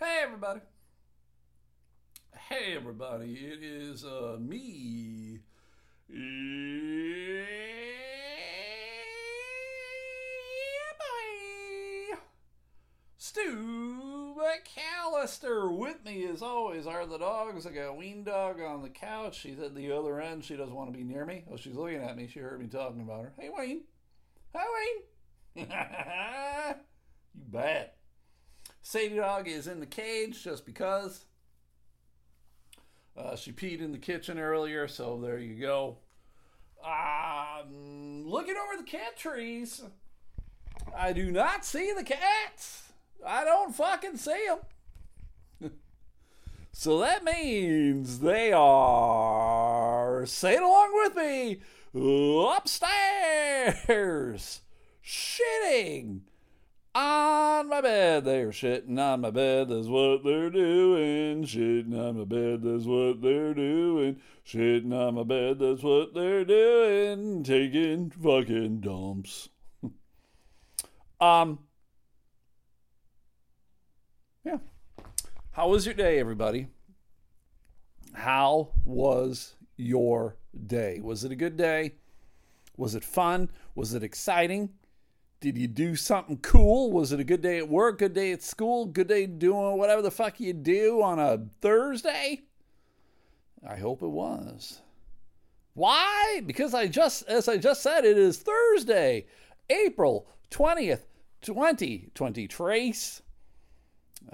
Hey everybody. Hey everybody. It is uh, me. Yeah, boy. Stu McAllister. With me as always are the dogs. I got a Ween Dog on the couch. She's at the other end. She doesn't want to be near me. Oh, she's looking at me. She heard me talking about her. Hey Wayne. You bet. Sadie Dog is in the cage just because. Uh, she peed in the kitchen earlier, so there you go. Um, looking over the cat trees, I do not see the cats. I don't fucking see them. so that means they are, say it along with me, upstairs, shitting on my bed. They're shitting on my bed. That's what they're doing. Shitting on my bed. That's what they're doing. Shitting on my bed. That's what they're doing. Taking fucking dumps. um. Yeah. How was your day, everybody? How was your day? Was it a good day? Was it fun? Was it exciting? Did you do something cool? Was it a good day at work, good day at school, good day doing whatever the fuck you do on a Thursday? I hope it was. Why? Because I just, as I just said, it is Thursday, April 20th, 2020. Trace.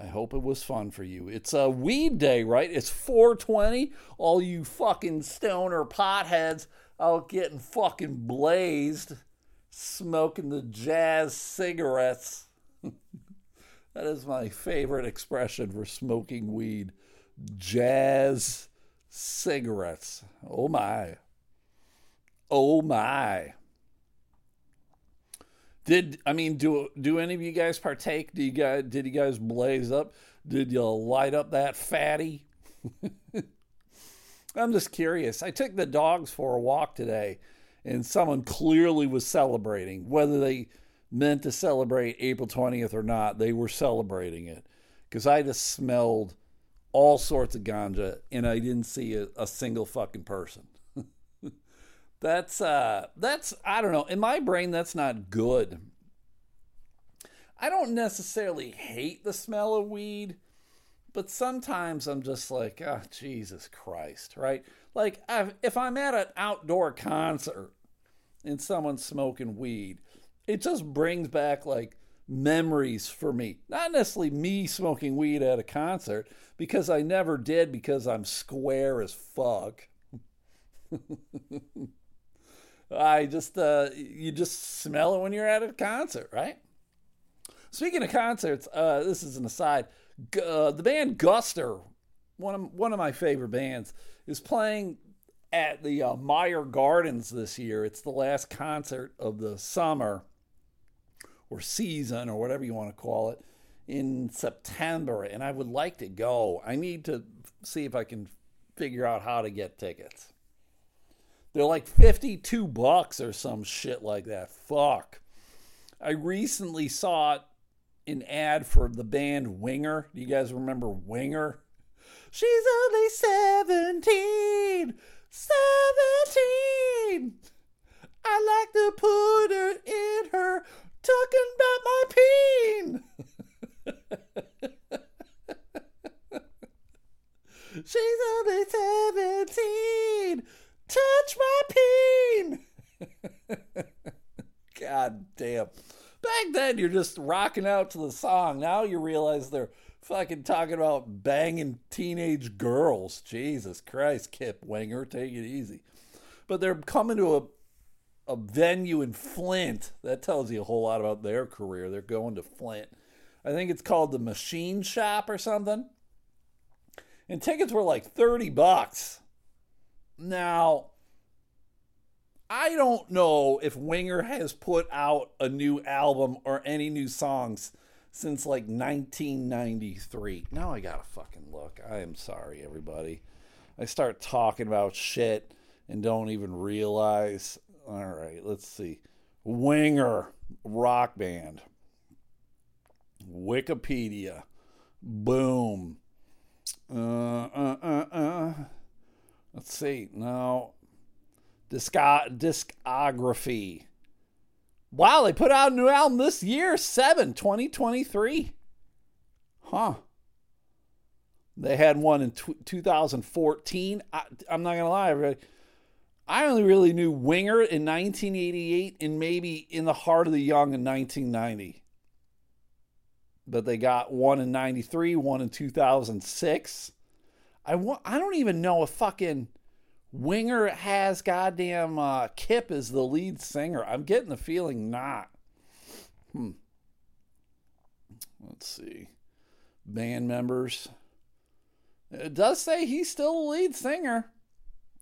I hope it was fun for you. It's a weed day, right? It's 420. All you fucking stoner potheads out getting fucking blazed smoking the jazz cigarettes. that is my favorite expression for smoking weed. Jazz cigarettes. Oh my. Oh my. Did I mean do do any of you guys partake? Do you guys did you guys blaze up? Did you light up that fatty? I'm just curious. I took the dogs for a walk today and someone clearly was celebrating. Whether they meant to celebrate April 20th or not, they were celebrating it. Because I just smelled all sorts of ganja and I didn't see a, a single fucking person. that's, uh, that's, I don't know. In my brain, that's not good. I don't necessarily hate the smell of weed, but sometimes I'm just like, oh, Jesus Christ, right? Like, I've, if I'm at an outdoor concert and someone's smoking weed, it just brings back like memories for me. Not necessarily me smoking weed at a concert, because I never did because I'm square as fuck. I just, uh, you just smell it when you're at a concert, right? Speaking of concerts, uh, this is an aside. Uh, the band Guster, one of one of my favorite bands, is playing at the uh, Meijer Gardens this year. It's the last concert of the summer or season or whatever you want to call it in September, and I would like to go. I need to see if I can figure out how to get tickets. They're like 52 bucks or some shit like that. Fuck. I recently saw an ad for the band Winger. Do you guys remember Winger? She's only 17. 17. I like to put her in her talking about my peen. She's only 17. Touch my peen. God damn. Back then, you're just rocking out to the song. Now you realize they're fucking talking about banging teenage girls. Jesus Christ, Kip Winger, take it easy. But they're coming to a a venue in Flint. That tells you a whole lot about their career. They're going to Flint. I think it's called the Machine Shop or something. And tickets were like 30 bucks. Now, I don't know if Winger has put out a new album or any new songs since like 1993. Now I gotta fucking look. I am sorry, everybody. I start talking about shit and don't even realize. All right, let's see. Winger, rock band. Wikipedia. Boom. Uh, uh, uh, uh. Let's see. Now, Disco- discography. Wow, they put out a new album this year, 7, 2023. Huh. They had one in t- 2014. I, am not going to lie, everybody. I only really knew Winger in 1988 and maybe In the Heart of the Young in 1990. But they got one in 93, one in 2006. I, wa- I don't even know if fucking Winger has goddamn uh, Kip as the lead singer. I'm getting the feeling not. Hmm. Let's see. Band members. It does say he's still the lead singer.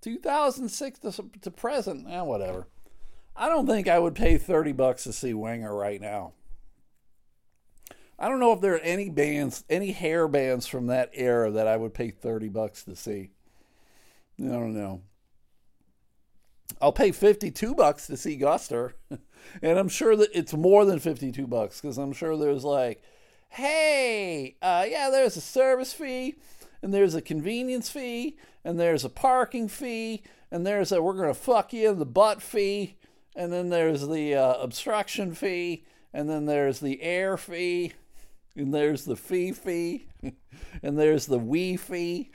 2006 to, to present. Eh, whatever. I don't think I would pay 30 bucks to see Winger right now. I don't know if there are any bands, any hair bands from that era that I would pay 30 bucks to see. I don't know. I'll pay 52 bucks to see Guster. and I'm sure that it's more than 52 bucks because I'm sure there's like, hey, uh, yeah, there's a service fee and there's a convenience fee and there's a parking fee and there's a we're going to fuck you in the butt fee and then there's the uh, obstruction fee and then there's the air fee and there's the fee fee and there's the wee fee.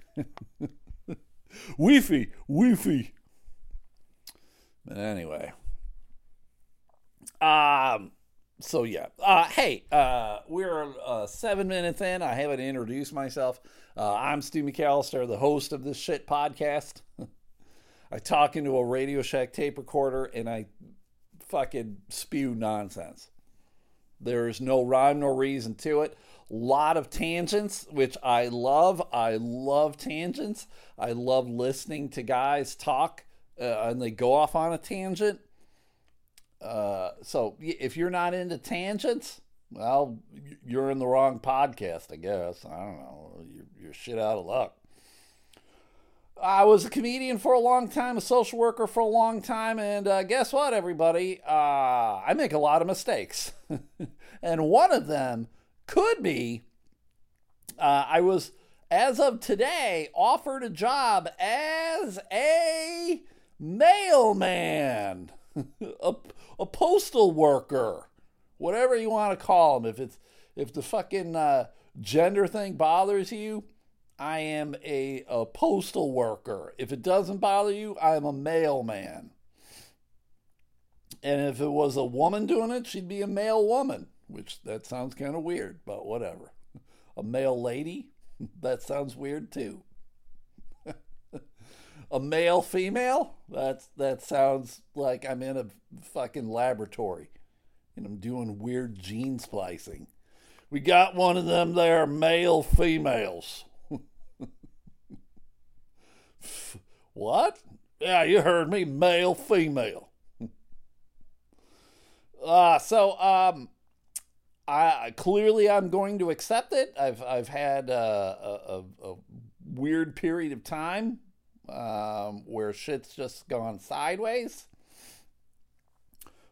Wi-Fi, Wi-Fi. But anyway, um, so yeah. Uh, hey, uh, we're uh, seven minutes in. I haven't introduced myself. Uh, I'm Stu McAllister, the host of this shit podcast. I talk into a Radio Shack tape recorder and I fucking spew nonsense. There is no rhyme nor reason to it lot of tangents, which I love. I love tangents. I love listening to guys talk uh, and they go off on a tangent. Uh, so if you're not into tangents, well, you're in the wrong podcast, I guess. I don't know. You're, you're shit out of luck. I was a comedian for a long time, a social worker for a long time, and uh, guess what, everybody? Uh, I make a lot of mistakes. and one of them could be. Uh, I was, as of today, offered a job as a mailman, a, a postal worker, whatever you want to call them. If it's if the fucking uh, gender thing bothers you, I am a, a postal worker. If it doesn't bother you, I'm a mailman. And if it was a woman doing it, she'd be a male woman which that sounds kind of weird, but whatever. A male lady? That sounds weird too. a male female? That's that sounds like I'm in a fucking laboratory and I'm doing weird gene splicing. We got one of them there male females. what? Yeah, you heard me, male female. uh so um I clearly I'm going to accept it. I've I've had a, a, a weird period of time um, where shit's just gone sideways.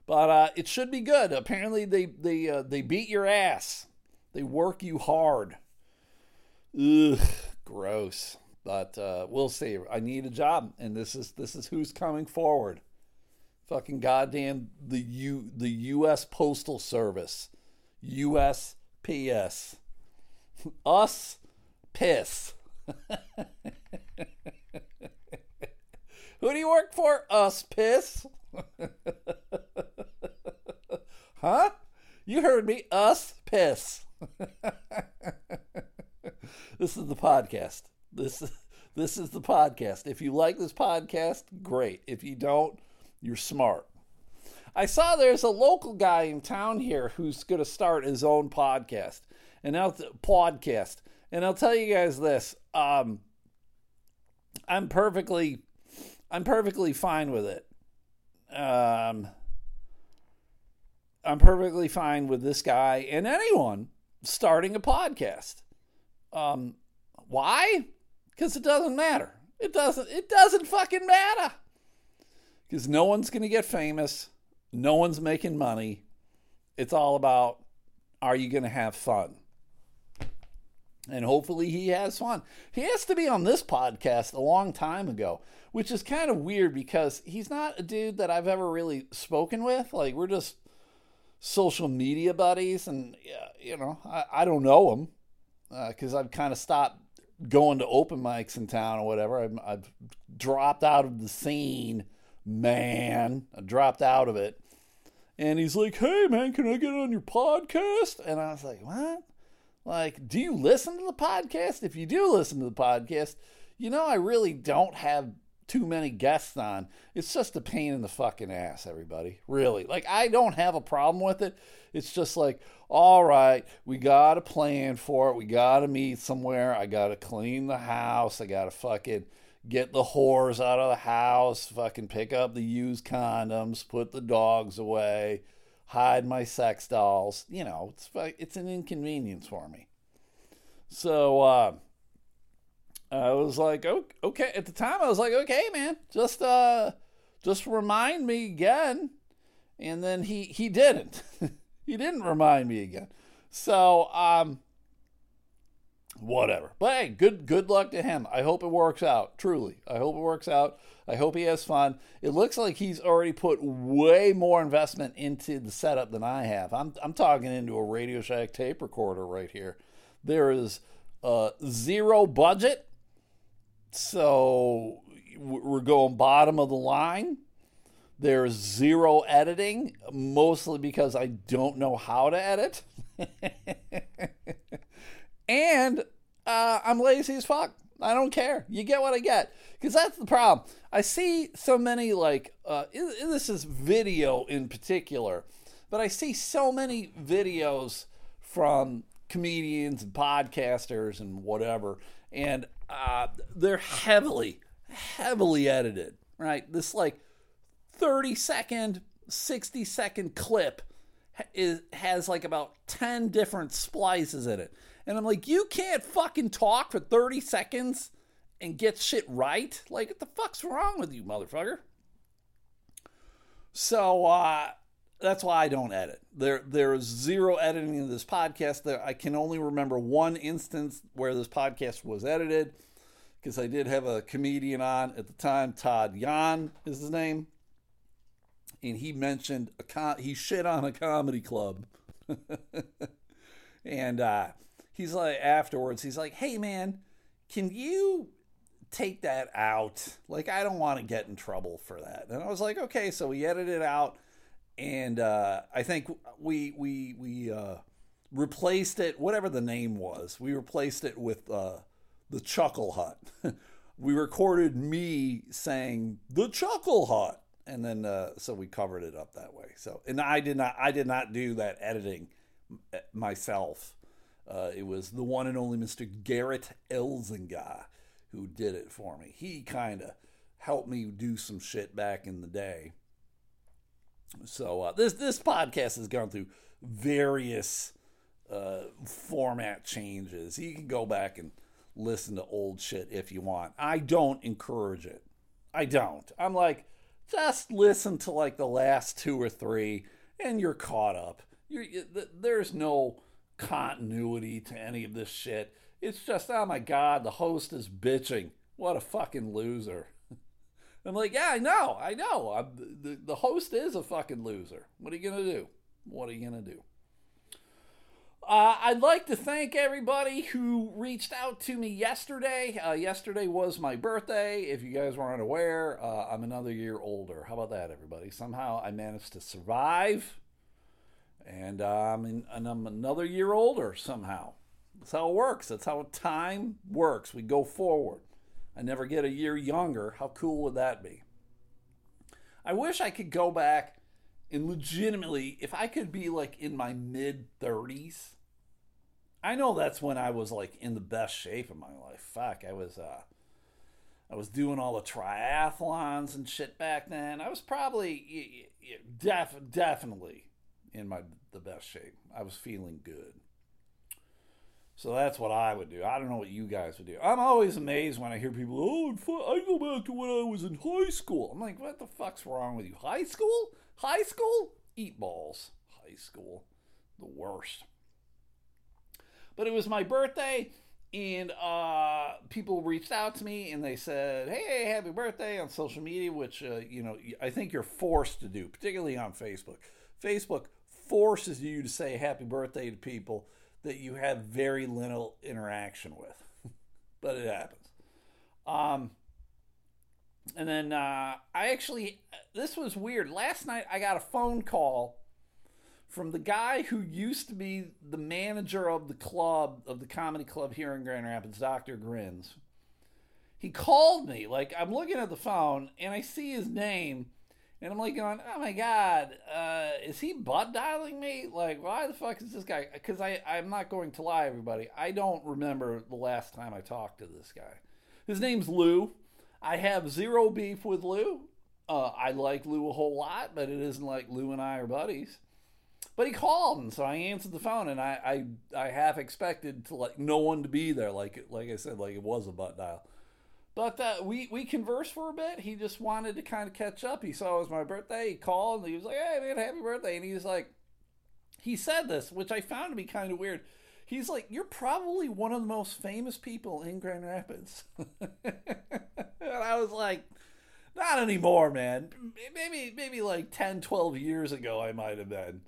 But uh, it should be good. Apparently they they uh, they beat your ass. They work you hard. Ugh, gross. But uh, we'll see. I need a job, and this is this is who's coming forward. Fucking goddamn the U the U.S. Postal Service USPS. Us piss. Who do you work for? Us piss. huh? You heard me. Us piss. this is the podcast. This this is the podcast. If you like this podcast, great. If you don't, you're smart. I saw there's a local guy in town here who's going to start his own podcast, and I'll podcast. And I'll tell you guys this: um, I'm perfectly, I'm perfectly fine with it. Um, I'm perfectly fine with this guy and anyone starting a podcast. Um, why? Because it doesn't matter. It doesn't. It doesn't fucking matter. Because no one's going to get famous no one's making money. It's all about are you going to have fun? And hopefully he has fun. He has to be on this podcast a long time ago, which is kind of weird because he's not a dude that I've ever really spoken with. Like, we're just social media buddies, and, you know, I, I don't know him because uh, I've kind of stopped going to open mics in town or whatever. I've, I've dropped out of the scene, man. I dropped out of it. And he's like, hey, man, can I get on your podcast? And I was like, what? Like, do you listen to the podcast? If you do listen to the podcast, you know I really don't have too many guests on. It's just a pain in the fucking ass, everybody. Really. Like, I don't have a problem with it. It's just like, all right, we got a plan for it. We got to meet somewhere. I got to clean the house. I got to fucking get the whores out of the house, fucking pick up the used condoms, put the dogs away, hide my sex dolls. You know, it's it's an inconvenience for me. So uh, I was like, okay. At the time, I was like, okay, man, just uh, just remind me again. And then he he didn't. he didn't remind me again. So um, whatever. But hey, good good luck to him. I hope it works out. Truly, I hope it works out. I hope he has fun. It looks like he's already put way more investment into the setup than I have. I'm I'm talking into a Radio Shack tape recorder right here. There is uh, zero budget, so we're going bottom of the line. There's zero editing, mostly because I don't know how to edit. and uh, I'm lazy as fuck. I don't care. You get what I get. Because that's the problem. I see so many, like, uh, this is video in particular, but I see so many videos from comedians and podcasters and whatever, and uh, they're heavily, heavily edited, right? This, like, 30 second, 60 second clip is, has, like, about 10 different splices in it. And I'm like, you can't fucking talk for 30 seconds and get shit right? Like, what the fuck's wrong with you, motherfucker? So, uh, that's why I don't edit. There, there is zero editing in this podcast. There, I can only remember one instance where this podcast was edited, because I did have a comedian on at the time. Todd Yan is his name, and he mentioned a con- he shit on a comedy club, and uh, he's like afterwards, he's like, "Hey man, can you take that out? Like I don't want to get in trouble for that." And I was like, "Okay." So we edited it out, and uh, I think we we we uh, replaced it, whatever the name was. We replaced it with uh, the Chuckle Hut. we recorded me saying the Chuckle Hut, and then uh, so we covered it up that way. So and I did not I did not do that editing myself. Uh, it was the one and only Mr. Garrett Elzinga who did it for me. He kind of helped me do some shit back in the day. So uh, this this podcast has gone through various uh, format changes. You can go back and listen to old shit if you want. I don't encourage it. I don't. I'm like, just listen to like the last two or three, and you're caught up. You're, there's no continuity to any of this shit. It's just, oh my God, the host is bitching. What a fucking loser. I'm like, yeah, I know, I know. I'm, the, the host is a fucking loser. What are you going to do? What are you going to do? Uh, I'd like to thank everybody who reached out to me yesterday. Uh, yesterday was my birthday. If you guys were unaware, uh, I'm another year older. How about that, everybody? Somehow I managed to survive and um, and I'm another year older somehow. That's how it works. That's how time works. We go forward. I never get a year younger. How cool would that be? I wish I could go back and legitimately, if I could be like in my mid 30s, I know that's when I was like in the best shape of my life. Fuck, I was uh I was doing all the triathlons and shit back then. I was probably def- definitely in my the best shape. I was feeling good. So that's what I would do. I don't know what you guys would do. I'm always amazed when I hear people, oh, I go back to when I was in high school. I'm like, what the fuck's wrong with you? High school? High school? Eat balls. High school. The worst. But it was my birthday, and uh, people reached out to me and they said, hey, happy birthday on social media, which, uh, you know, I think you're forced to do, particularly on Facebook. Facebook forces you to say happy birthday to people that you have very little interaction with, but it happens. Um, and then uh, I actually, this was weird. Last night I got a phone call from the guy who used to be the manager of the club, of the comedy club here in Grand Rapids, Dr. Grins. He called me, like, I'm looking at the phone and I see his name and I'm like going, oh my god, uh, is he butt dialing me? Like, why the fuck is this guy? Because I, I'm not going to lie, everybody. I don't remember the last time I talked to this guy. His name's Lou. I have zero beef with Lou. Uh, I like Lou a whole lot, but it isn't like Lou and I are buddies. But he called, and so I answered the phone, and I, I, I half expected to like no one to be there, like like I said, like it was a butt dial. But uh, we we conversed for a bit. He just wanted to kind of catch up. He saw it was my birthday. He called and he was like, "Hey man, happy birthday!" And he's like, he said this, which I found to be kind of weird. He's like, "You're probably one of the most famous people in Grand Rapids," and I was like, "Not anymore, man. Maybe maybe like 10, 12 years ago, I might have been."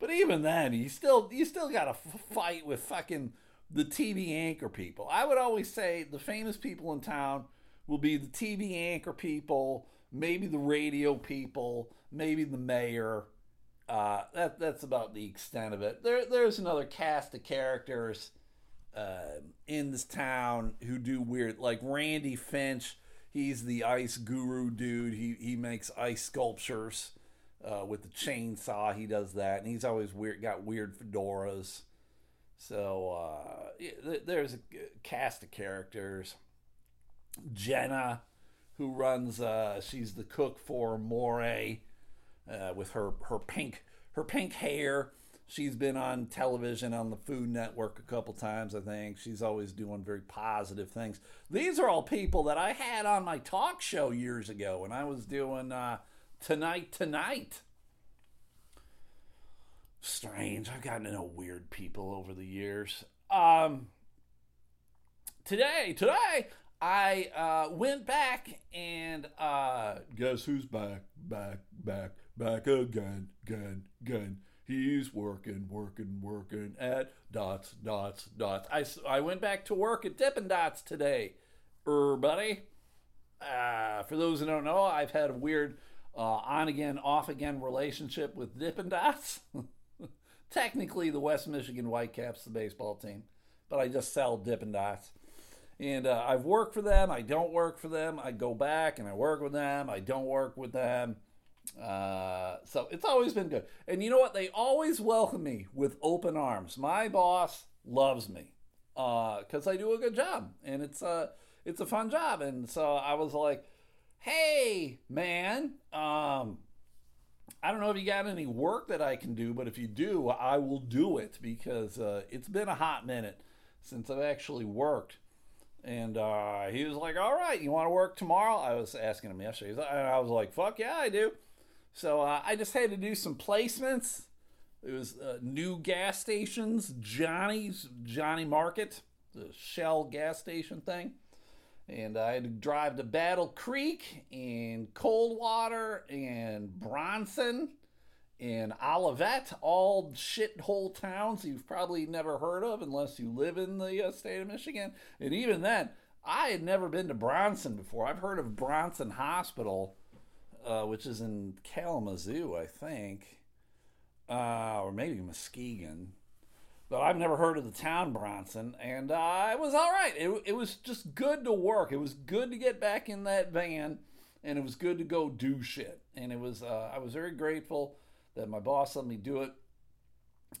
But even then, you still you still got to fight with fucking the TV anchor people. I would always say the famous people in town will be the TV anchor people, maybe the radio people, maybe the mayor. Uh, that that's about the extent of it. There there's another cast of characters uh, in this town who do weird, like Randy Finch. He's the ice guru dude. He he makes ice sculptures uh, with the chainsaw. He does that, and he's always weird. Got weird fedoras. So uh, there's a cast of characters. Jenna, who runs, uh, she's the cook for Amore, uh, with her her pink her pink hair. She's been on television on the Food Network a couple times, I think. She's always doing very positive things. These are all people that I had on my talk show years ago when I was doing uh, Tonight Tonight strange. I've gotten to know weird people over the years. Um, today, today, I uh, went back and uh, guess who's back, back, back, back again, again, again. He's working, working, working at dots, dots, dots. I, I went back to work at Dippin' Dots today, er, buddy. Uh, for those who don't know, I've had a weird uh, on again, off again relationship with Dippin' Dots. technically the West Michigan Whitecaps, the baseball team, but I just sell Dippin' Dots. And uh, I've worked for them. I don't work for them. I go back and I work with them. I don't work with them. Uh, so it's always been good. And you know what? They always welcome me with open arms. My boss loves me because uh, I do a good job, and it's a it's a fun job. And so I was like, "Hey, man, um, I don't know if you got any work that I can do, but if you do, I will do it because uh, it's been a hot minute since I've actually worked. And uh, he was like, "All right, you want to work tomorrow?" I was asking him yesterday, and I was like, "Fuck yeah, I do." So uh, I just had to do some placements. It was uh, new gas stations, Johnny's Johnny Market, the Shell gas station thing and I had to drive to Battle Creek and Coldwater and Bronson and Olivet, all shithole towns you've probably never heard of unless you live in the uh, state of Michigan. And even then, I had never been to Bronson before. I've heard of Bronson Hospital, uh, which is in Kalamazoo, I think, uh, or maybe Muskegon but I've never heard of the town Bronson, and uh, it was all right. It, it was just good to work. It was good to get back in that van, and it was good to go do shit. And it was uh, I was very grateful that my boss let me do it.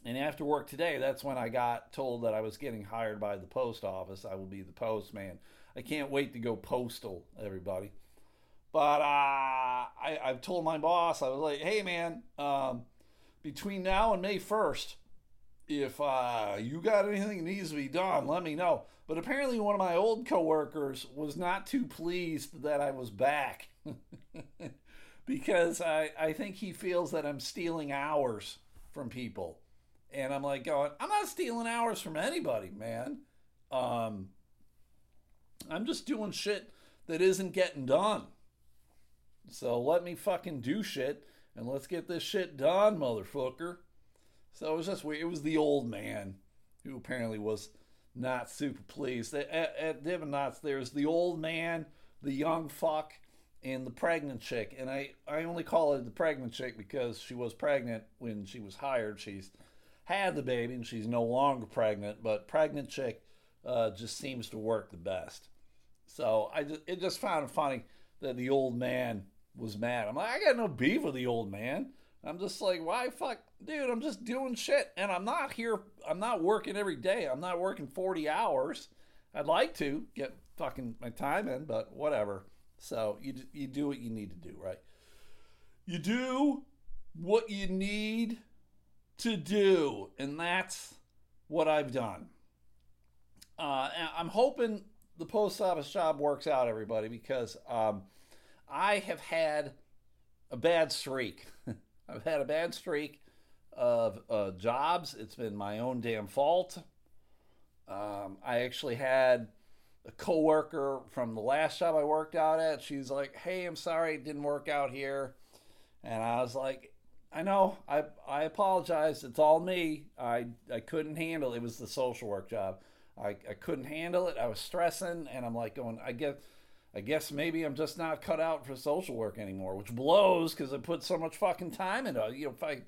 And after work today, that's when I got told that I was getting hired by the post office. I will be the postman. I can't wait to go postal, everybody. But uh, I, I've told my boss, I was like, hey man, um, between now and May 1st, if uh, you got anything that needs to be done, let me know. But apparently, one of my old coworkers was not too pleased that I was back because I, I think he feels that I'm stealing hours from people. And I'm like, going, I'm not stealing hours from anybody, man. Um, I'm just doing shit that isn't getting done. So let me fucking do shit and let's get this shit done, motherfucker. So it was just weird. It was the old man who apparently was not super pleased. At, at Dots, there's the old man, the young fuck, and the pregnant chick. And I, I only call it the pregnant chick because she was pregnant when she was hired. She's had the baby and she's no longer pregnant, but pregnant chick uh, just seems to work the best. So I just, it just found it funny that the old man was mad. I'm like, I got no beef with the old man. I'm just like, why fuck, dude? I'm just doing shit, and I'm not here. I'm not working every day. I'm not working 40 hours. I'd like to get fucking my time in, but whatever. So you you do what you need to do, right? You do what you need to do, and that's what I've done. Uh, I'm hoping the post office job works out, everybody, because um, I have had a bad streak. I've had a bad streak of uh, jobs. It's been my own damn fault. Um, I actually had a coworker from the last job I worked out at. She's like, "Hey, I'm sorry it didn't work out here," and I was like, "I know. I I apologize. It's all me. I I couldn't handle it. It was the social work job. I I couldn't handle it. I was stressing, and I'm like going, I get." I guess maybe I'm just not cut out for social work anymore, which blows because I put so much fucking time into it. You know, if I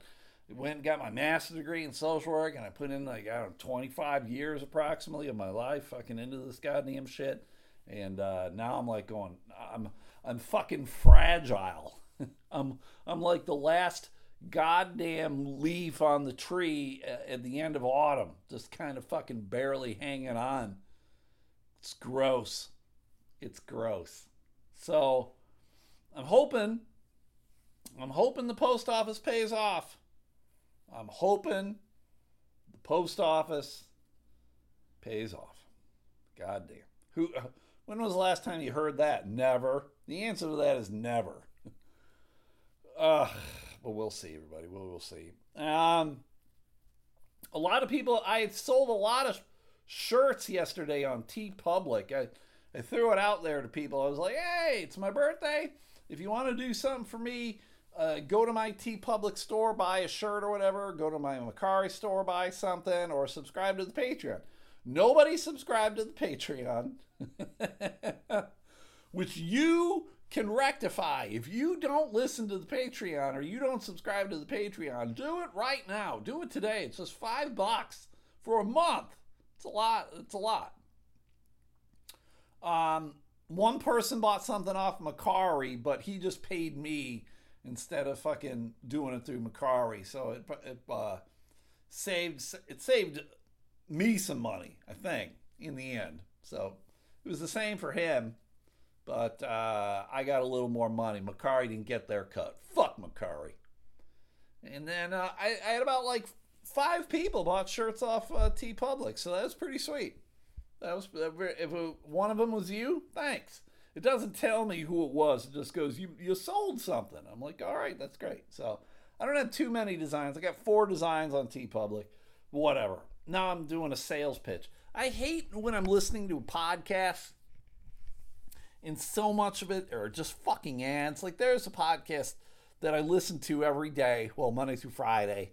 went and got my master's degree in social work and I put in like, I don't know, 25 years approximately of my life fucking into this goddamn shit. And uh, now I'm like going, I'm, I'm fucking fragile. I'm, I'm like the last goddamn leaf on the tree at the end of autumn, just kind of fucking barely hanging on. It's gross. It's gross. So I'm hoping, I'm hoping the post office pays off. I'm hoping the post office pays off. God damn. Who? When was the last time you heard that? Never. The answer to that is never. uh, but we'll see, everybody. We'll, we'll see. Um, a lot of people. I sold a lot of shirts yesterday on TeePublic. I I threw it out there to people. I was like, hey, it's my birthday. If you want to do something for me, uh, go to my TeePublic store, buy a shirt or whatever. Go to my Mercari store, buy something, or subscribe to the Patreon. Nobody subscribed to the Patreon, which you can rectify. If you don't listen to the Patreon or you don't subscribe to the Patreon, do it right now. Do it today. It's just five bucks for a month. It's a lot. It's a lot. Um, one person bought something off Mercari, but he just paid me instead of fucking doing it through Mercari. So it, it uh, saved it saved me some money, I think, in the end. So it was the same for him, but uh, I got a little more money. Mercari didn't get their cut. Fuck Mercari. And then uh, I, I, had about like five people bought shirts off uh, Public, so that was pretty sweet. That was if one of them was you. Thanks. It doesn't tell me who it was. It just goes, you you sold something. I'm like, all right, that's great. So I don't have too many designs. I got four designs on TeePublic. Whatever. Now I'm doing a sales pitch. I hate when I'm listening to a podcast and so much of it are just fucking ads. Like there's a podcast that I listen to every day, well, Monday through Friday.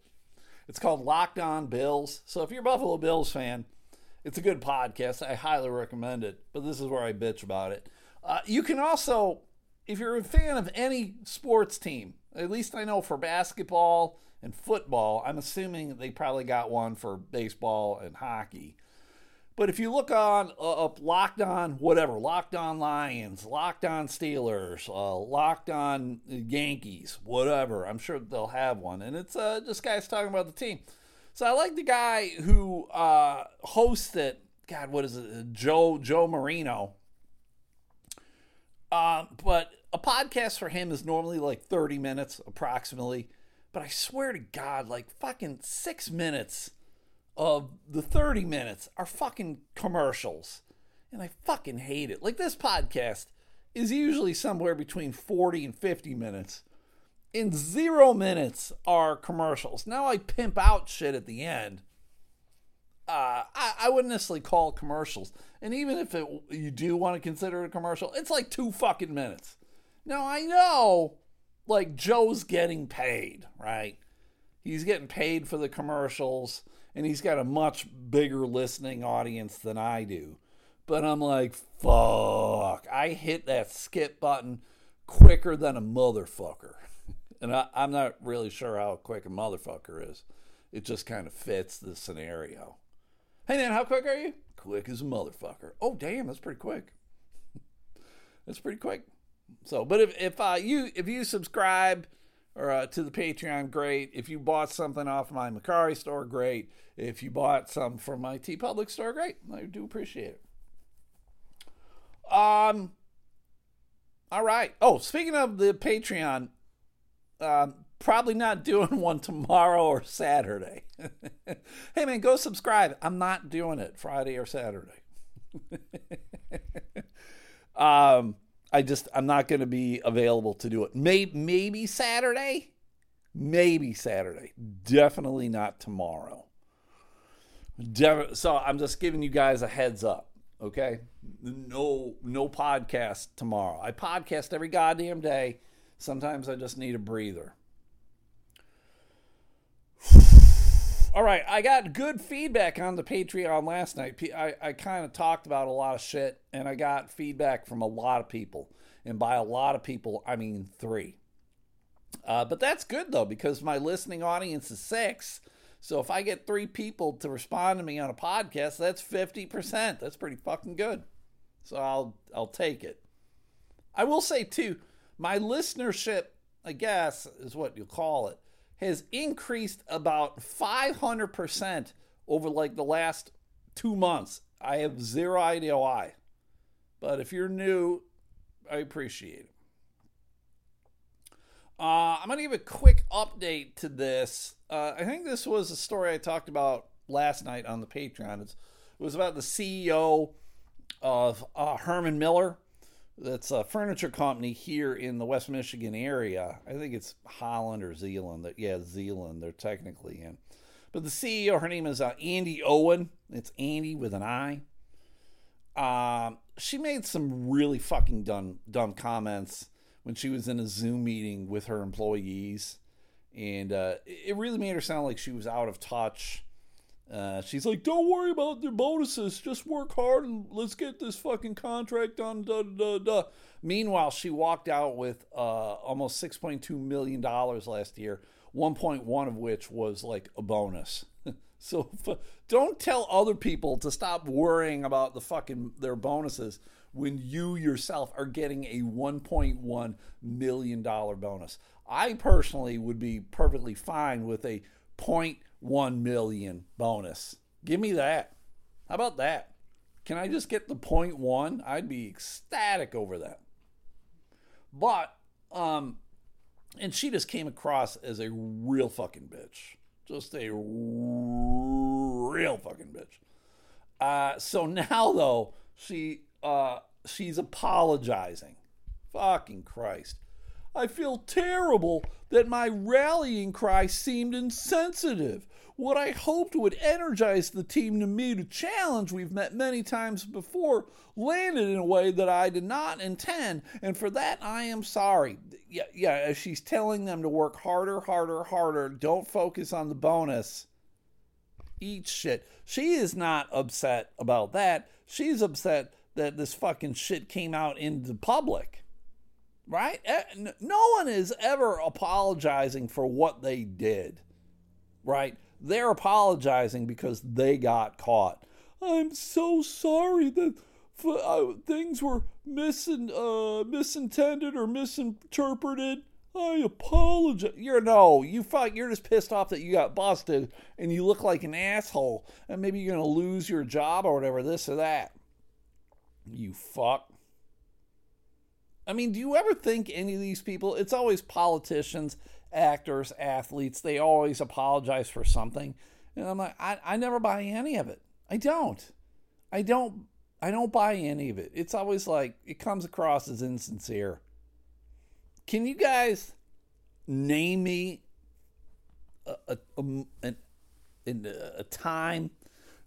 It's called Locked On Bills. So if you're a Buffalo Bills fan, it's a good podcast. I highly recommend it. But this is where I bitch about it. Uh, you can also, if you're a fan of any sports team, at least I know for basketball and football, I'm assuming they probably got one for baseball and hockey. But if you look on uh, up Locked On, whatever, Locked On Lions, Locked On Steelers, uh, Locked On Yankees, whatever, I'm sure they'll have one. And it's uh, just guys talking about the team. So I like the guy who uh, hosts it. God, what is it? Joe Joe Marino. Uh, but a podcast for him is normally like 30 minutes approximately. But I swear to God, like fucking six minutes of the 30 minutes are fucking commercials. And I fucking hate it. Like this podcast is usually somewhere between 40 and 50 minutes. In zero minutes are commercials. Now I pimp out shit at the end. Uh, I, I wouldn't necessarily call it commercials. And even if it, you do want to consider it a commercial, it's like two fucking minutes. Now I know, like, Joe's getting paid, right? He's getting paid for the commercials, and he's got a much bigger listening audience than I do. But I'm like, fuck. I hit that skip button quicker than a motherfucker. And I, I'm not really sure how quick a motherfucker is. It just kind of fits the scenario. Hey man, how quick are you? Quick as a motherfucker. Oh damn, that's pretty quick. that's pretty quick. So, but if if uh, you if you subscribe or uh, to the Patreon, great. If you bought something off my Mercari store, great. If you bought some from my T TeePublic store, great. I do appreciate it. Um. All right. Oh, speaking of the Patreon, um, probably not doing one tomorrow or Saturday. hey man, go subscribe. I'm not doing it Friday or Saturday. um, I just I'm not going to be available to do it. Maybe maybe Saturday, maybe Saturday. Definitely not tomorrow. De- so I'm just giving you guys a heads up. Okay, no no podcast tomorrow. I podcast every goddamn day. Sometimes I just need a breather. All right, I got good feedback on the Patreon last night. I, I kind of talked about a lot of shit, and I got feedback from a lot of people. And by a lot of people, I mean three. Uh, but that's good, though, because my listening audience is six. So if I get three people to respond to me on a podcast, that's 50%. That's pretty fucking good. So I'll I'll take it. I will say too, my listenership, I guess, is what you call it, has increased about 500% over like the last two months. I have zero idea why. But if you're new, I appreciate it. Uh, I'm going to give a quick update to this. Uh, I think this was a story I talked about last night on the Patreon. It's, it was about the CEO of uh, Herman Miller that's a furniture company here in the West Michigan area. I think it's Holland or Zeeland. Yeah, Zeeland. They're technically in. But the CEO, her name is uh, Andi Owen. It's Andy with an I. Um, she made some really fucking dumb, dumb comments when she was in a Zoom meeting with her employees, and uh, it really made her sound like she was out of touch uh, she's like, "Don't worry about their bonuses. Just work hard and let's get this fucking contract done." Da, da, da. Meanwhile, she walked out with uh, almost six point two million dollars last year. One point one of which was like a bonus. so f- don't tell other people to stop worrying about the fucking their bonuses when you yourself are getting a 1.1 million dollar bonus. I personally would be perfectly fine with a point 1 million bonus. Give me that. How about that? Can I just get the point one? I'd be ecstatic over that. But, um, and she just came across as a real fucking bitch. Just a real fucking bitch. Uh, so now though, she uh she's apologizing. Fucking Christ. I feel terrible that my rallying cry seemed insensitive. What I hoped would energize the team to meet a challenge we've met many times before landed in a way that I did not intend, and for that I am sorry. Yeah, yeah, she's telling them to work harder, harder, harder. Don't focus on the bonus. Eat shit. She is not upset about that. She's upset that this fucking shit came out into public. Right? Eh, no one is ever apologizing for what they did. Right? They're apologizing because they got caught. I'm so sorry that uh, things were misin, uh, misintended or misinterpreted. I apologize. You're no, you fuck. You're just pissed off that you got busted and you look like an asshole, and maybe you're gonna lose your job or whatever, this or that. You fuck. I mean, do you ever think any of these people? It's always politicians actors, athletes, they always apologize for something. And I'm like, I, I never buy any of it. I don't. I don't I don't buy any of it. It's always like it comes across as insincere. Can you guys name me a, a, a, a time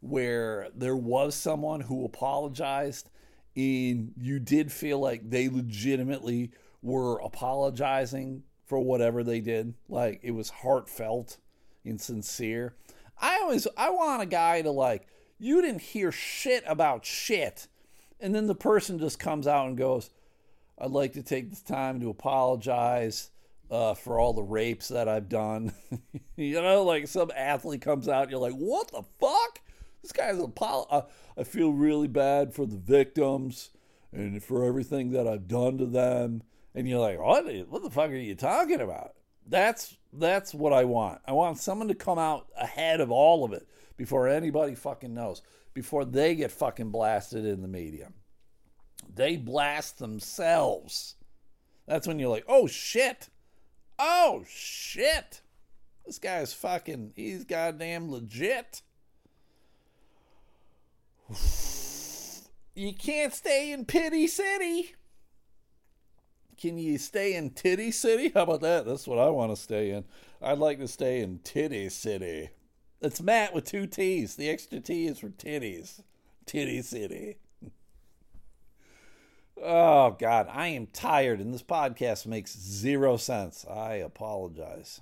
where there was someone who apologized and you did feel like they legitimately were apologizing for whatever they did. Like it was heartfelt and sincere. I always i want a guy to like you didn't hear shit about shit. And then the person just comes out and goes i'd like to take this time to apologize uh, for all the rapes that i've done. You know like some athlete comes out you're like what the fuck? This guy's a pol- uh, I feel really bad for the victims and for everything that I've done to them. And you're like, what? What the fuck are you talking about? That's that's what I want. I want someone to come out ahead of all of it before anybody fucking knows, before they get fucking blasted in the media. They blast themselves. That's when you're like, oh shit. Oh shit. This guy's fucking, he's goddamn legit. You can't stay in Pity City. Can you stay in Titty City? How about that? That's what I want to stay in. I'd like to stay in Titty City. It's Matt with two T's. The extra T is for titties. Titty City. Oh, God. I am tired, and this podcast makes zero sense. I apologize.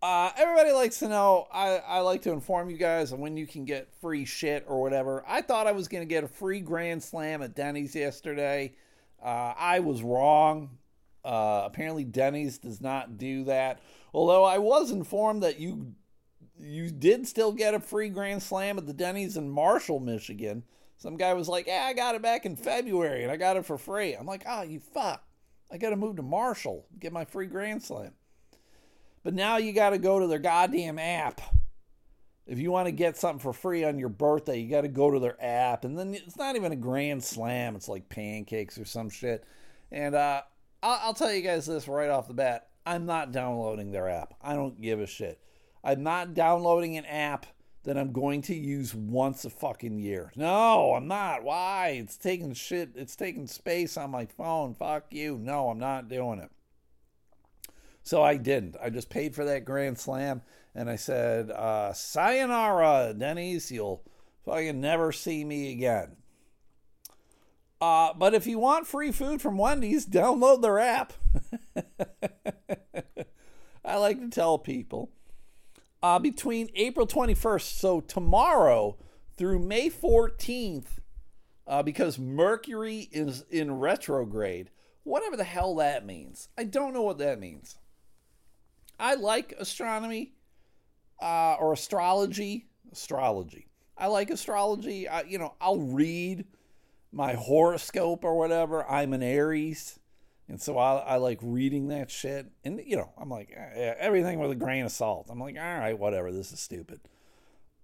Uh, everybody likes to know. I, I like to inform you guys on when you can get free shit or whatever. I thought I was going to get a free Grand Slam at Denny's yesterday. Uh, I was wrong. Uh, apparently, Denny's does not do that. Although I was informed that you you did still get a free Grand Slam at the Denny's in Marshall, Michigan. Some guy was like, "Yeah, I got it back in February and I got it for free." I'm like, "Oh, you fuck! I got to move to Marshall get my free Grand Slam." But now you got to go to their goddamn app. If you want to get something for free on your birthday, you got to go to their app. And then it's not even a grand slam, it's like pancakes or some shit. And uh, I'll, I'll tell you guys this right off the bat I'm not downloading their app. I don't give a shit. I'm not downloading an app that I'm going to use once a fucking year. No, I'm not. Why? It's taking shit. It's taking space on my phone. Fuck you. No, I'm not doing it. So I didn't. I just paid for that Grand Slam and I said, uh, Sayonara, Denny's. You'll fucking never see me again. Uh, but if you want free food from Wendy's, download their app. I like to tell people uh, between April 21st, so tomorrow, through May 14th, uh, because Mercury is in retrograde, whatever the hell that means. I don't know what that means. I like astronomy uh, or astrology. Astrology. I like astrology. I, you know, I'll read my horoscope or whatever. I'm an Aries. And so I, I like reading that shit. And, you know, I'm like, eh, everything with a grain of salt. I'm like, all right, whatever. This is stupid.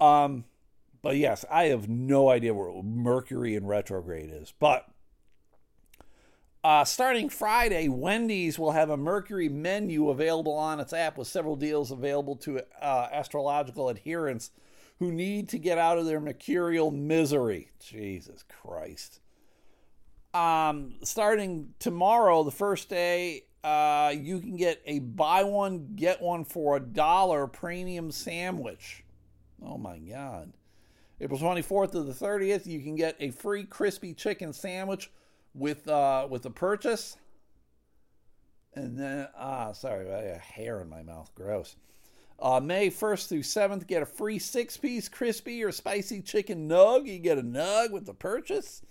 Um, but yes, I have no idea where Mercury in retrograde is. But uh, starting Friday, Wendy's will have a Mercury menu available on its app with several deals available to uh, astrological adherents who need to get out of their mercurial misery. Jesus Christ. Um, starting tomorrow, the first day, uh, you can get a buy one, get one for a dollar premium sandwich. Oh my God. April 24th to the 30th, you can get a free crispy chicken sandwich with uh with the purchase. And then ah sorry, I got hair in my mouth. Gross. Uh, May 1st through 7th, get a free six piece crispy or spicy chicken nug. You get a nug with the purchase.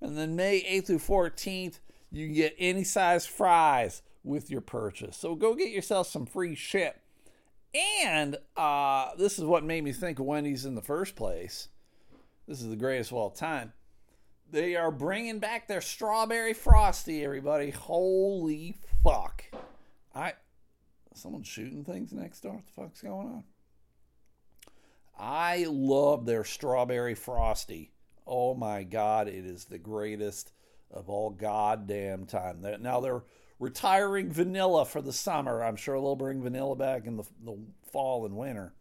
And then May 8th through 14th, you can get any size fries with your purchase. So go get yourself some free shit. And uh, this is what made me think of Wendy's in the first place. This is the greatest of all time. They are bringing back their strawberry frosty, everybody. Holy fuck. I someone's shooting things next door. What the fuck's going on? I love their strawberry frosty. Oh my god, it is the greatest of all goddamn time. Now they're retiring vanilla for the summer. I'm sure they'll bring vanilla back in the, the fall and winter.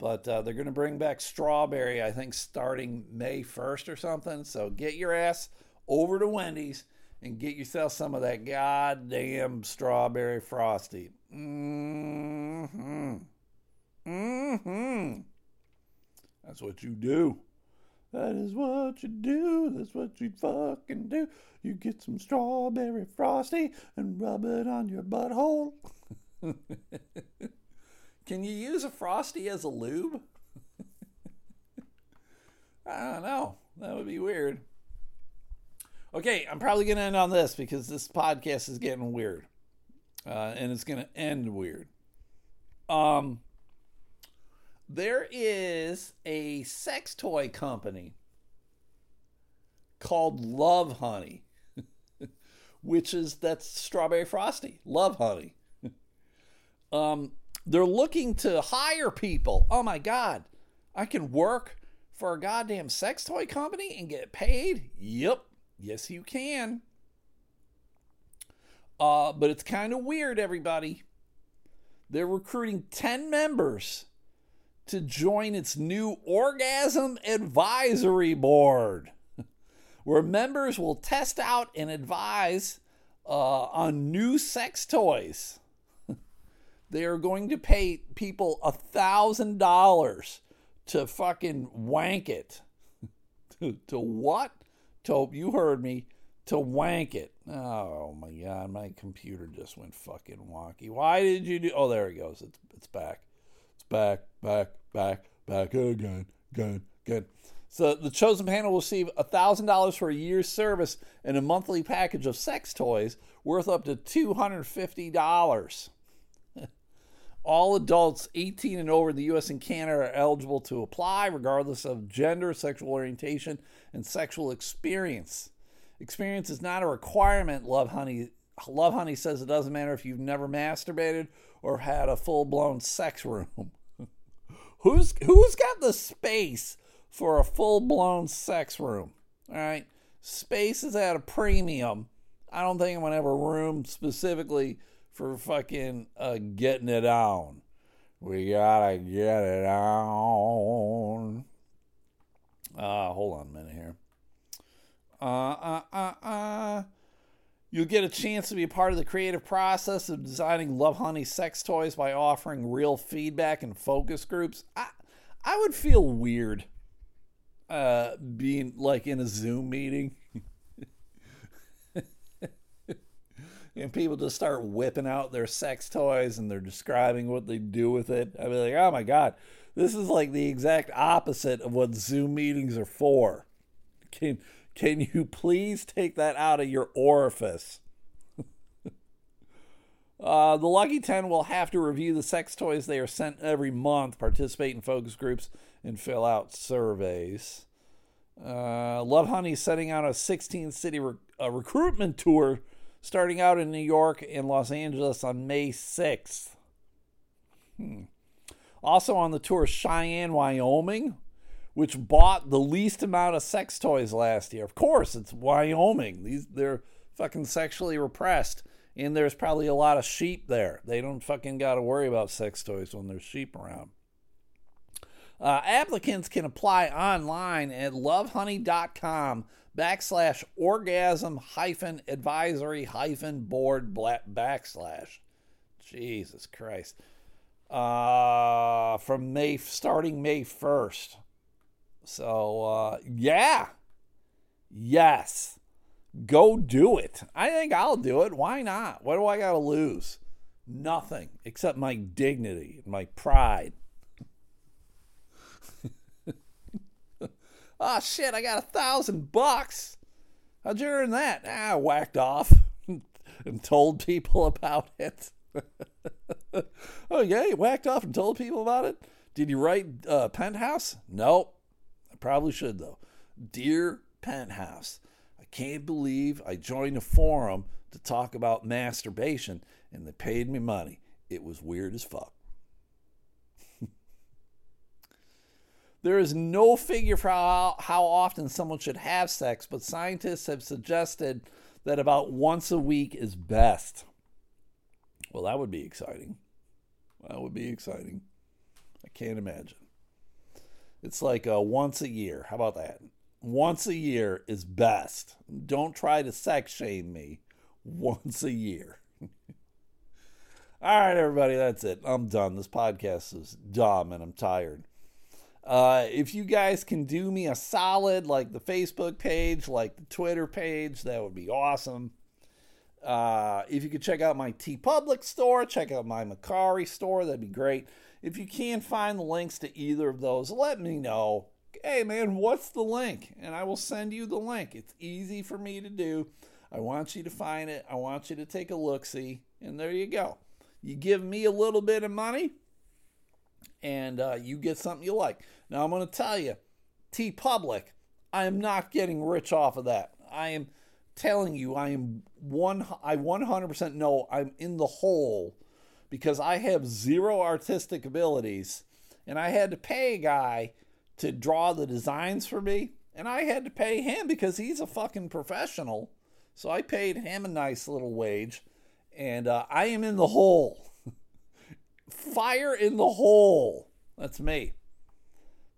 But uh, they're going to bring back strawberry, I think, starting May 1st or something. So get your ass over to Wendy's and get yourself some of that goddamn strawberry frosty. Mm-hmm. Mm-hmm. That's what you do. That is what you do. That's what you fucking do. You get some strawberry frosty and rub it on your butthole. Can you use a frosty as a lube? I don't know. That would be weird. Okay, I'm probably going to end on this because this podcast is getting weird. Uh, and it's going to end weird. Um, there is a sex toy company called Lovehoney, which is that's strawberry frosty. Lovehoney. um, they're looking to hire people. Oh my God. I can work for a goddamn sex toy company and get paid? Yep. Yes, you can. Uh, but it's kind of weird, everybody. They're recruiting 10 members to join its new Orgasm Advisory Board, where members will test out and advise uh, on new sex toys they are going to pay people a thousand dollars to fucking wank it. to, to what? To you heard me. To wank it. Oh my god, my computer just went fucking wonky. Why did you do? Oh, there it goes. It's it's back. It's back, back, back, back again, again, again. So the chosen panel will receive $1,000 for a year's service and a monthly package of sex toys worth up to $250. All adults 18 and over in the U.S. and Canada are eligible to apply, regardless of gender, sexual orientation, and sexual experience. Experience is not a requirement, Lovehoney. Love Honey says it doesn't matter if you've never masturbated or had a full blown sex room. who's who's got the space for a full blown sex room? All right, space is at a premium. I don't think I'm gonna have a room specifically for fucking uh, getting it on. We gotta get it on. Uh, hold on a minute here. Uh, uh, uh, uh. You'll get a chance to be a part of the creative process of designing Lovehoney sex toys by offering real feedback and focus groups. I, I would feel weird uh, being like in a Zoom meeting and people just start whipping out their sex toys and they're describing what they do with it. I'd be like, oh my God, this is like the exact opposite of what Zoom meetings are for. Can, can you please take that out of your orifice? uh, the Lucky 10 will have to review the sex toys they are sent every month, participate in focus groups, and fill out surveys. Uh, Lovehoney is setting out a 16 city re- recruitment tour starting out in New York and Los Angeles on May 6th. Hmm. Also on the tour, Cheyenne, Wyoming, which bought the least amount of sex toys last year. Of course, it's Wyoming. These they're fucking sexually repressed, and there's probably a lot of sheep there. They don't fucking got to worry about sex toys when there's sheep around. Uh, applicants can apply online at lovehoney.com backslash orgasm hyphen advisory hyphen board backslash. Jesus Christ. Uh, from May, starting May 1st. So, uh, yeah. Yes. Go do it. I think I'll do it. Why not? What do I got to lose? Nothing except my dignity, my pride. Oh shit, I got a thousand bucks. How'd you earn that? Ah, I whacked off and told people about it. oh yeah, you whacked off and told people about it. Did you write uh, Penthouse? Nope. I probably should though. Dear Penthouse, I can't believe I joined a forum to talk about masturbation and they paid me money. It was weird as fuck. There is no figure for how, how often someone should have sex, but scientists have suggested that about once a week is best. Well, that would be exciting. That would be exciting. I can't imagine. It's like a once a year. How about that? Once a year is best. Don't try to sex shame me. Once a year. All right, everybody, that's it. I'm done. This podcast is dumb and I'm tired. Uh, if you guys can do me a solid, like the Facebook page, like the Twitter page, that would be awesome. Uh, if you could check out my TeePublic store, check out my Mercari store, that'd be great. If you can't find the links to either of those, let me know. Hey man, what's the link? And I will send you the link. It's easy for me to do. I want you to find it. I want you to take a look see, and there you go. You give me a little bit of money, and uh, you get something you like. Now I'm going to tell you, TeePublic, I am not getting rich off of that. I am telling you, I am one. I 100% know I'm in the hole because I have zero artistic abilities, and I had to pay a guy to draw the designs for me, and I had to pay him because he's a fucking professional. So I paid him a nice little wage, and uh, I am in the hole. Fire in the hole. That's me.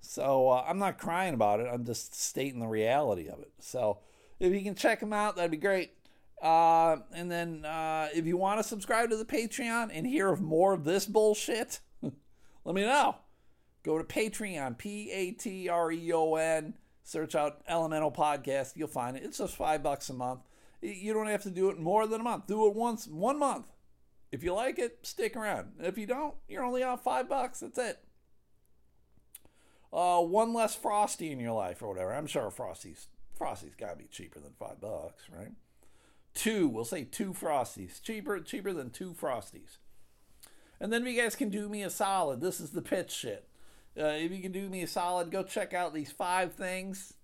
So uh, I'm not crying about it. I'm just stating the reality of it. So if you can check them out, that'd be great. Uh, and then uh, if you want to subscribe to the Patreon and hear of more of this bullshit, let me know. Go to Patreon, P A T R E O N. Search out Elemental Podcast. You'll find it. It's just five bucks a month. You don't have to do it more than a month. Do it once, one month. If you like it, stick around. If you don't, you're only out five bucks. That's it. Uh, one less frosty in your life or whatever. I'm sure Frosty's Frosty's got to be cheaper than five bucks, right? Two, we'll say two Frosties. Cheaper, cheaper than two Frosties. And then if you guys can do me a solid, this is the pitch shit. Uh, if you can do me a solid, go check out these five things.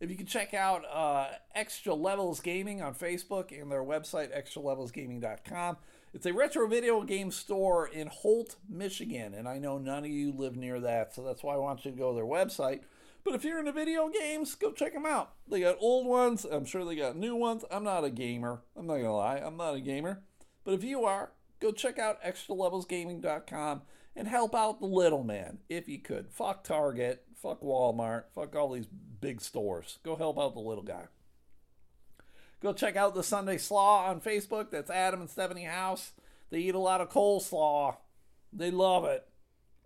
If you can check out uh, Extra Levels Gaming on Facebook and their website, extralevelsgaming.com. It's a retro video game store in Holt, Michigan, and I know none of you live near that, so that's why I want you to go to their website. But if you're into video games, go check them out. They got old ones. I'm sure they got new ones. I'm not a gamer. I'm not to lie. I'm not a gamer. But if you are, go check out extralevelsgaming.com and help out the little man if you could. Fuck Target. Fuck Walmart. Fuck all these big stores. Go help out the little guy. Go check out the Sunday Slaw on Facebook. That's Adam and Stephanie House. They eat a lot of coleslaw. They love it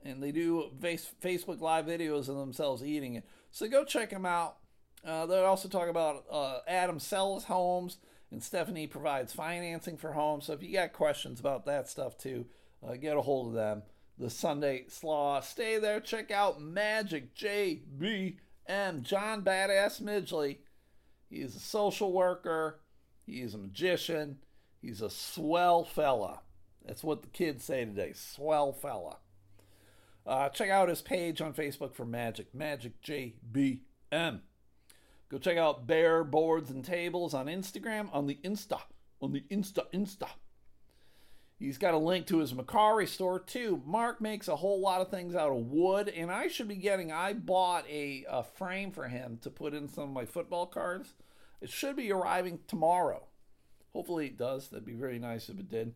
and they do face, Facebook Live videos of themselves eating it. So go check them out. Uh, they also talk about uh, Adam sells homes and Stephanie provides financing for homes. So if you got questions about that stuff too, uh, get a hold of them. The Sunday Slaw. Stay there. Check out Magic JBM, John Badass Midgley. He's a social worker. He's a magician. He's a swell fella. That's what the kids say today. Swell fella. Uh, check out his page on Facebook for Magic, Magic JBM. Go check out Bear Boards and Tables on Instagram, on the Insta, on the Insta, Insta. He's got a link to his Mercari store too. Mark makes a whole lot of things out of wood, and I should be getting. I bought a, a frame for him to put in some of my football cards. It should be arriving tomorrow. Hopefully it does. That'd be very nice if it did.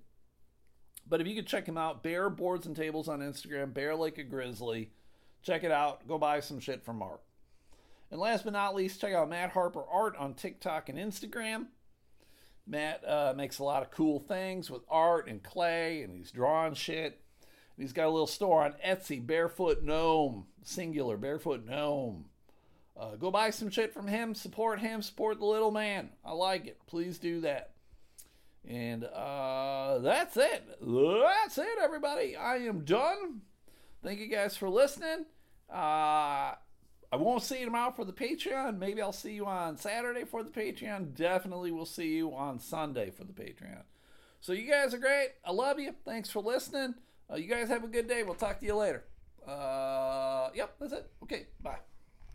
But if you could check him out, Bear Boards and Tables on Instagram, Bear Like a Grizzly. Check it out. Go buy some shit from Mark. And last but not least, check out Matt Harper Art on TikTok and Instagram. Matt uh, makes a lot of cool things with art and clay, and he's drawing shit. And he's got a little store on Etsy, Barefoot Gnome, singular, Barefoot Gnome. Uh, go buy some shit from him, support him, support the little man. I like it. Please do that. And uh, that's it. That's it, everybody. I am done. Thank you guys for listening. Uh, I won't see you tomorrow for the Patreon. Maybe I'll see you on Saturday for the Patreon. Definitely will see you on Sunday for the Patreon. So you guys are great. I love you. Thanks for listening. Uh, you guys have a good day. We'll talk to you later. Uh, yep, that's it. Okay, bye.